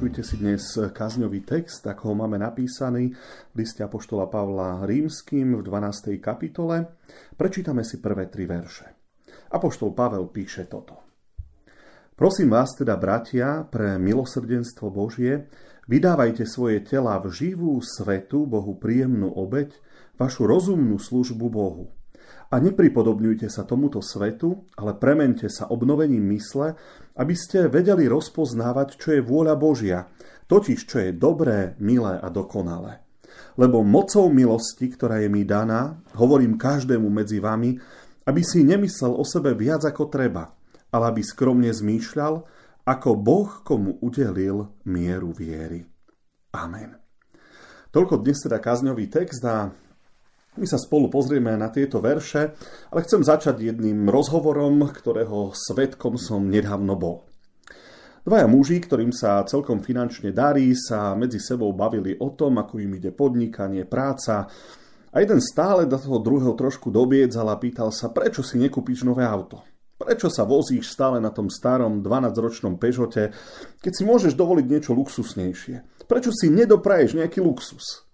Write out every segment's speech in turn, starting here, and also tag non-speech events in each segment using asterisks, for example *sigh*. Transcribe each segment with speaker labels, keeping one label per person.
Speaker 1: Vypočujte si dnes kazňový text, ako ho máme napísaný v liste Apoštola Pavla Rímským v 12. kapitole. Prečítame si prvé tri verše. Apoštol Pavel píše toto. Prosím vás teda, bratia, pre milosrdenstvo Božie, vydávajte svoje tela v živú svetu, Bohu príjemnú obeď, vašu rozumnú službu Bohu. A nepripodobňujte sa tomuto svetu, ale premente sa obnovením mysle, aby ste vedeli rozpoznávať, čo je vôľa Božia, totiž čo je dobré, milé a dokonalé. Lebo mocou milosti, ktorá je mi daná, hovorím každému medzi vami, aby si nemyslel o sebe viac ako treba, ale aby skromne zmýšľal, ako Boh komu udelil mieru viery. Amen. Toľko dnes teda kazňový text a my sa spolu pozrieme na tieto verše, ale chcem začať jedným rozhovorom, ktorého svetkom som nedávno bol. Dvaja muži, ktorým sa celkom finančne darí, sa medzi sebou bavili o tom, ako im ide podnikanie, práca. A jeden stále do toho druhého trošku dobiedzal a pýtal sa, prečo si nekúpiš nové auto? Prečo sa vozíš stále na tom starom 12-ročnom Peugeote, keď si môžeš dovoliť niečo luxusnejšie? Prečo si nedopraješ nejaký luxus?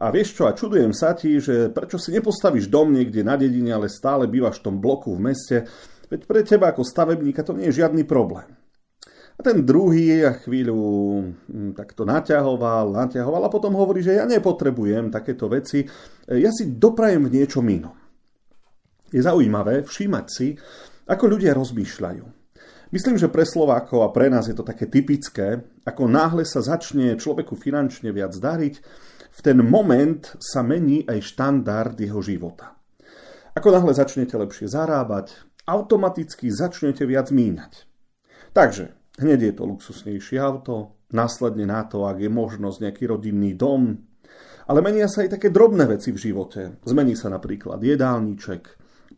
Speaker 1: A vieš čo, a čudujem sa ti, že prečo si nepostavíš dom niekde na dedine, ale stále bývaš v tom bloku v meste, veď pre teba ako stavebníka to nie je žiadny problém. A ten druhý chvíľu hm, takto naťahoval, naťahoval a potom hovorí, že ja nepotrebujem takéto veci, ja si doprajem v niečom inom. Je zaujímavé všímať si, ako ľudia rozmýšľajú. Myslím, že pre Slovákov a pre nás je to také typické, ako náhle sa začne človeku finančne viac dariť, v ten moment sa mení aj štandard jeho života. Ako náhle začnete lepšie zarábať, automaticky začnete viac míňať. Takže hneď je to luxusnejšie auto, následne na to, ak je možnosť nejaký rodinný dom, ale menia sa aj také drobné veci v živote. Zmení sa napríklad jedálniček,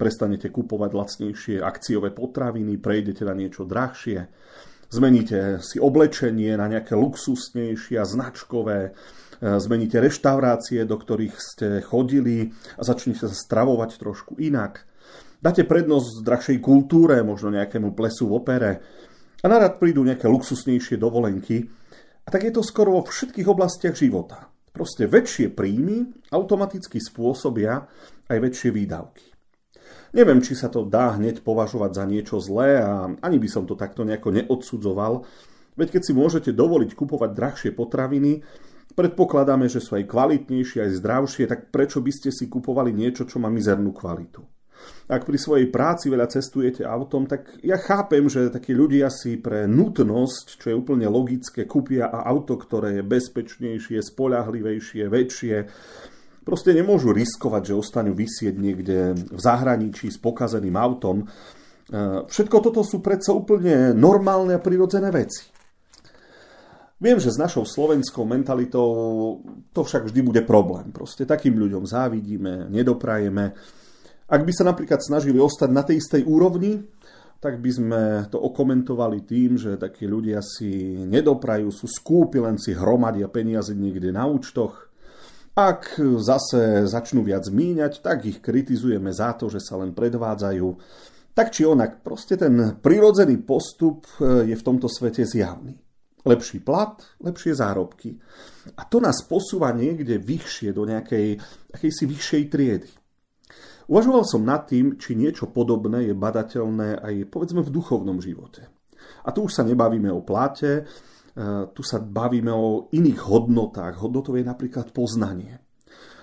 Speaker 1: prestanete kupovať lacnejšie akciové potraviny, prejdete na niečo drahšie, zmeníte si oblečenie na nejaké luxusnejšie a značkové, E, zmeníte reštaurácie, do ktorých ste chodili a začnete sa stravovať trošku inak. Dáte prednosť drahšej kultúre, možno nejakému plesu v opere a narad prídu nejaké luxusnejšie dovolenky. A tak je to skoro vo všetkých oblastiach života. Proste väčšie príjmy automaticky spôsobia aj väčšie výdavky. Neviem, či sa to dá hneď považovať za niečo zlé a ani by som to takto nejako neodsudzoval, veď keď si môžete dovoliť kupovať drahšie potraviny, Predpokladáme, že sú aj kvalitnejšie, aj zdravšie, tak prečo by ste si kupovali niečo, čo má mizernú kvalitu? Ak pri svojej práci veľa cestujete autom, tak ja chápem, že takí ľudia si pre nutnosť, čo je úplne logické, kúpia auto, ktoré je bezpečnejšie, spolahlivejšie, väčšie. Proste nemôžu riskovať, že ostanú vysieť niekde v zahraničí s pokazeným autom. E, všetko toto sú predsa úplne normálne a prirodzené veci. Viem, že s našou slovenskou mentalitou to však vždy bude problém. Proste takým ľuďom závidíme, nedoprajeme. Ak by sa napríklad snažili ostať na tej istej úrovni, tak by sme to okomentovali tým, že takí ľudia si nedoprajú, sú skúpi, len si hromadia peniaze niekde na účtoch. Ak zase začnú viac míňať, tak ich kritizujeme za to, že sa len predvádzajú. Tak či onak, proste ten prirodzený postup je v tomto svete zjavný. Lepší plat, lepšie zárobky. A to nás posúva niekde vyššie, do nejakej akejsi vyššej triedy. Uvažoval som nad tým, či niečo podobné je badateľné aj povedzme v duchovnom živote. A tu už sa nebavíme o plate, e, tu sa bavíme o iných hodnotách. Hodnotou je napríklad poznanie.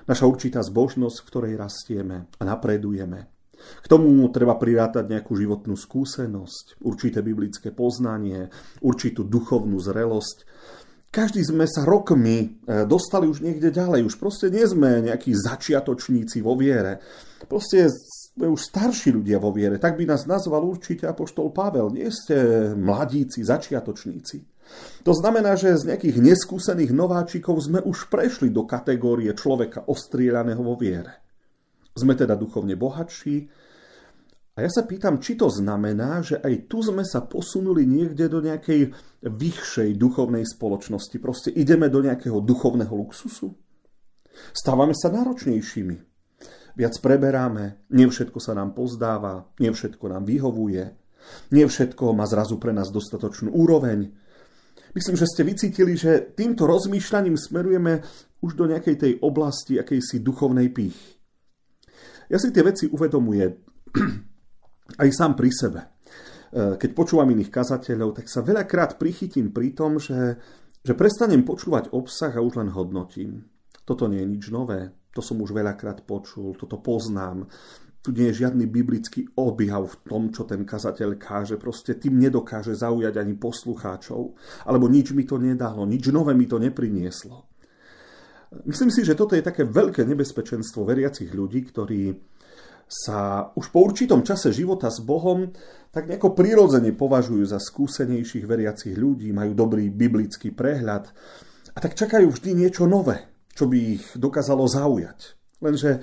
Speaker 1: Naša určitá zbožnosť, v ktorej rastieme a napredujeme. K tomu treba prirátať nejakú životnú skúsenosť, určité biblické poznanie, určitú duchovnú zrelosť. Každý sme sa rokmi e, dostali už niekde ďalej. Už proste nie sme nejakí začiatočníci vo viere. Proste sme už starší ľudia vo viere. Tak by nás nazval určite apoštol Pavel. Nie ste mladíci, začiatočníci. To znamená, že z nejakých neskúsených nováčikov sme už prešli do kategórie človeka ostrieľaného vo viere. Sme teda duchovne bohatší, a ja sa pýtam, či to znamená, že aj tu sme sa posunuli niekde do nejakej vyššej duchovnej spoločnosti. Proste ideme do nejakého duchovného luxusu. Stávame sa náročnejšími. Viac preberáme, nie všetko sa nám pozdáva, nie všetko nám vyhovuje, nie všetko má zrazu pre nás dostatočnú úroveň. Myslím, že ste vycítili, že týmto rozmýšľaním smerujeme už do nejakej tej oblasti akejsi duchovnej pýchy. Ja si tie veci uvedomujem *clears throat* aj sám pri sebe. E, keď počúvam iných kazateľov, tak sa veľakrát prichytím pri tom, že, že prestanem počúvať obsah a už len hodnotím. Toto nie je nič nové, to som už veľakrát počul, toto poznám. Tu nie je žiadny biblický objav v tom, čo ten kazateľ káže. Proste tým nedokáže zaujať ani poslucháčov. Alebo nič mi to nedalo, nič nové mi to neprinieslo. Myslím si, že toto je také veľké nebezpečenstvo veriacich ľudí, ktorí sa už po určitom čase života s Bohom tak nejako prirodzene považujú za skúsenejších veriacich ľudí, majú dobrý biblický prehľad a tak čakajú vždy niečo nové, čo by ich dokázalo zaujať. Lenže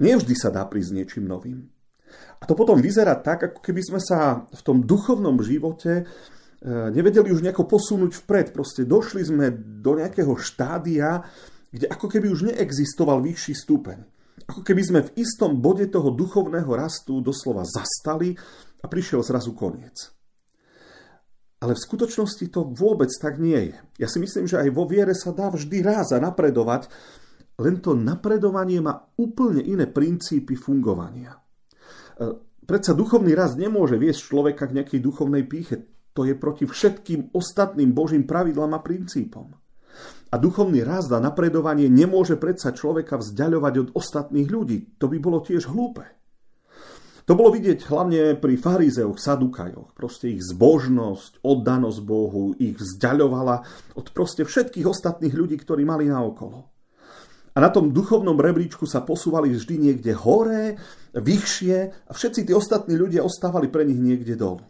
Speaker 1: nevždy sa dá prísť niečím novým. A to potom vyzerá tak, ako keby sme sa v tom duchovnom živote e, nevedeli už nejako posunúť vpred. Proste došli sme do nejakého štádia, kde ako keby už neexistoval vyšší stupeň ako keby sme v istom bode toho duchovného rastu doslova zastali a prišiel zrazu koniec. Ale v skutočnosti to vôbec tak nie je. Ja si myslím, že aj vo viere sa dá vždy raz napredovať, len to napredovanie má úplne iné princípy fungovania. E, predsa duchovný rast nemôže viesť človeka k nejakej duchovnej píche. To je proti všetkým ostatným Božím pravidlám a princípom. A duchovný rast a napredovanie nemôže predsa človeka vzdialovať od ostatných ľudí. To by bolo tiež hlúpe. To bolo vidieť hlavne pri farizeoch, sadukajoch. Proste ich zbožnosť, oddanosť Bohu ich vzdialovala od proste všetkých ostatných ľudí, ktorí mali naokolo. A na tom duchovnom rebríčku sa posúvali vždy niekde hore, vyššie a všetci tí ostatní ľudia ostávali pre nich niekde dolu.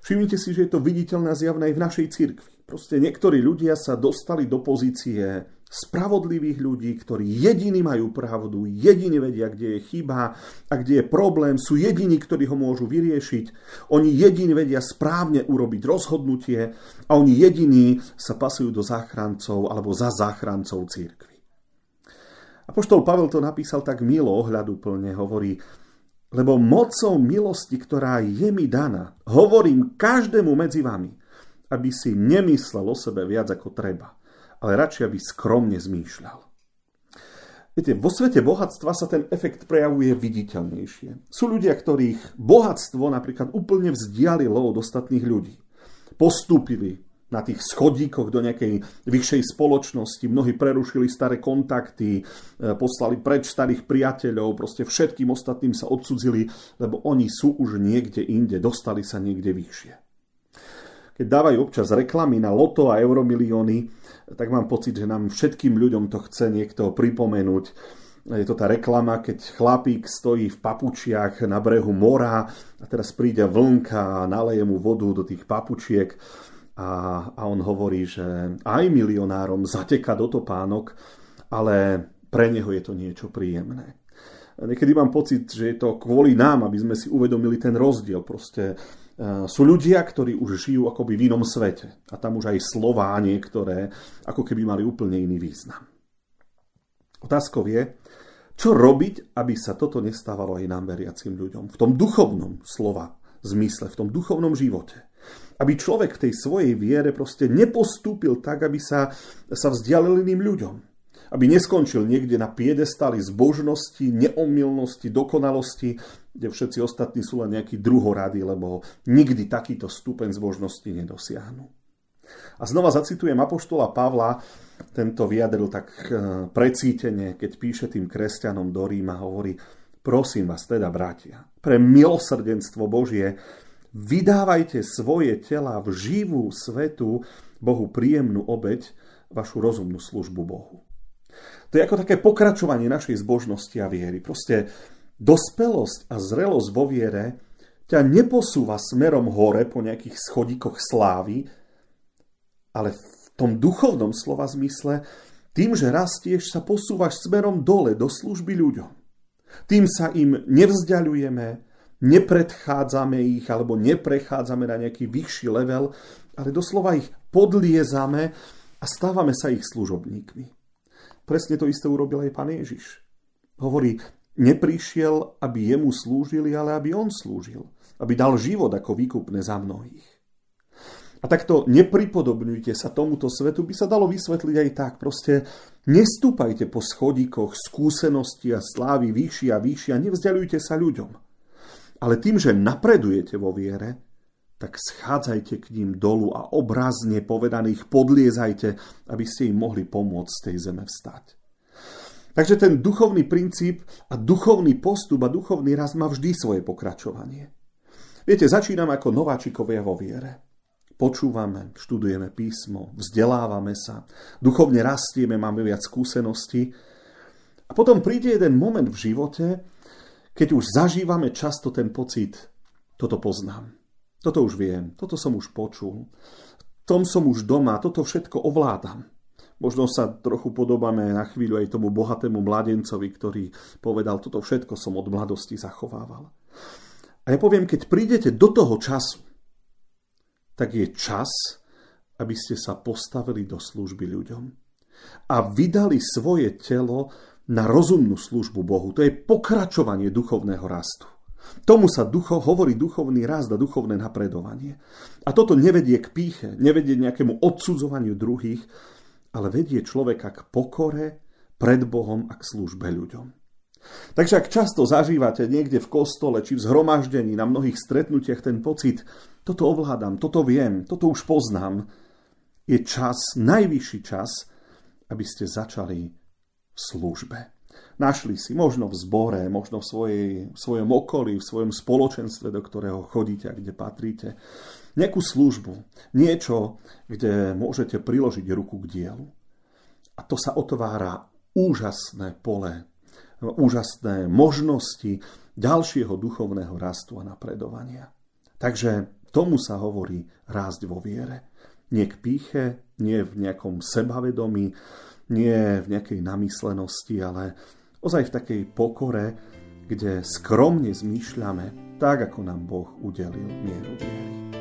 Speaker 1: Všimnite si, že je to viditeľné a zjavné aj v našej cirkvi. Proste niektorí ľudia sa dostali do pozície spravodlivých ľudí, ktorí jediní majú pravdu, jediní vedia, kde je chyba a kde je problém, sú jediní, ktorí ho môžu vyriešiť. Oni jediní vedia správne urobiť rozhodnutie a oni jediní sa pasujú do záchrancov alebo za záchrancov církvy. A poštol Pavel to napísal tak milo, ohľaduplne, hovorí, lebo mocou milosti, ktorá je mi daná, hovorím každému medzi vami, aby si nemyslel o sebe viac ako treba, ale radšej aby skromne zmýšľal. Viete, vo svete bohatstva sa ten efekt prejavuje viditeľnejšie. Sú ľudia, ktorých bohatstvo napríklad úplne vzdialilo od ostatných ľudí. Postúpili na tých schodíkoch do nejakej vyššej spoločnosti, mnohí prerušili staré kontakty, e, poslali preč starých priateľov, proste všetkým ostatným sa odsudzili, lebo oni sú už niekde inde, dostali sa niekde vyššie. Keď dávajú občas reklamy na loto a euromilióny, tak mám pocit, že nám všetkým ľuďom to chce niekto pripomenúť. Je to tá reklama, keď chlapík stojí v papučiach na brehu mora a teraz príde vlnka a naleje mu vodu do tých papučiek a, a on hovorí, že aj milionárom zateka do topánok, ale pre neho je to niečo príjemné. Niekedy mám pocit, že je to kvôli nám, aby sme si uvedomili ten rozdiel. Proste Eh, sú ľudia, ktorí už žijú akoby v inom svete. A tam už aj slová niektoré ako keby mali úplne iný význam. Otázkou je, čo robiť, aby sa toto nestávalo aj nám veriacim ľuďom. V tom duchovnom slova zmysle, v tom duchovnom živote. Aby človek v tej svojej viere proste nepostúpil tak, aby sa, sa vzdialil iným ľuďom aby neskončil niekde na piedestali zbožnosti, neomilnosti, dokonalosti, kde všetci ostatní sú len nejakí druhorady, lebo nikdy takýto stupeň zbožnosti nedosiahnu. A znova zacitujem Apoštola Pavla, tento vyjadril tak e, precítene, keď píše tým kresťanom do Ríma, hovorí, prosím vás teda, bratia, pre milosrdenstvo Božie, vydávajte svoje tela v živú svetu, Bohu príjemnú obeď, vašu rozumnú službu Bohu. To je ako také pokračovanie našej zbožnosti a viery. Proste dospelosť a zrelosť vo viere ťa neposúva smerom hore po nejakých schodíkoch slávy, ale v tom duchovnom slova zmysle, tým, že rastieš, sa posúvaš smerom dole do služby ľuďom. Tým sa im nevzdialujeme, nepredchádzame ich alebo neprechádzame na nejaký vyšší level, ale doslova ich podliezame a stávame sa ich služobníkmi. Presne to isté urobil aj pán Ježiš. Hovorí, neprišiel, aby jemu slúžili, ale aby on slúžil. Aby dal život ako výkupné za mnohých. A takto nepripodobňujte sa tomuto svetu, by sa dalo vysvetliť aj tak. Proste nestúpajte po schodíkoch skúsenosti a slávy vyššie a vyššie a nevzdialujte sa ľuďom. Ale tým, že napredujete vo viere, tak schádzajte k ním dolu a obrazne povedaných podliezajte, aby ste im mohli pomôcť z tej zeme vstať. Takže ten duchovný princíp a duchovný postup a duchovný raz má vždy svoje pokračovanie. Viete, začínam ako nováčikovia vo viere. Počúvame, študujeme písmo, vzdelávame sa, duchovne rastieme, máme viac skúseností. A potom príde jeden moment v živote, keď už zažívame často ten pocit, toto poznám, toto už viem, toto som už počul, v tom som už doma, toto všetko ovládam. Možno sa trochu podobáme na chvíľu aj tomu bohatému mladencovi, ktorý povedal, toto všetko som od mladosti zachovával. A ja poviem, keď prídete do toho času, tak je čas, aby ste sa postavili do služby ľuďom a vydali svoje telo na rozumnú službu Bohu. To je pokračovanie duchovného rastu. Tomu sa ducho, hovorí duchovný rast a duchovné napredovanie. A toto nevedie k píche, nevedie nejakému odsudzovaniu druhých, ale vedie človeka k pokore pred Bohom a k službe ľuďom. Takže ak často zažívate niekde v kostole či v zhromaždení na mnohých stretnutiach ten pocit, toto ovládam, toto viem, toto už poznám, je čas, najvyšší čas, aby ste začali službe. Našli si možno v zbore, možno v, svojej, v svojom okolí, v svojom spoločenstve, do ktorého chodíte a kde patríte. Nejakú službu, niečo, kde môžete priložiť ruku k dielu. A to sa otvára úžasné pole úžasné možnosti ďalšieho duchovného rastu a napredovania. Takže tomu sa hovorí rásť vo viere. Nie k píche, nie v nejakom sebavedomí, nie v nejakej namyslenosti, ale ozaj v takej pokore, kde skromne zmýšľame tak, ako nám Boh udelil mieru viery.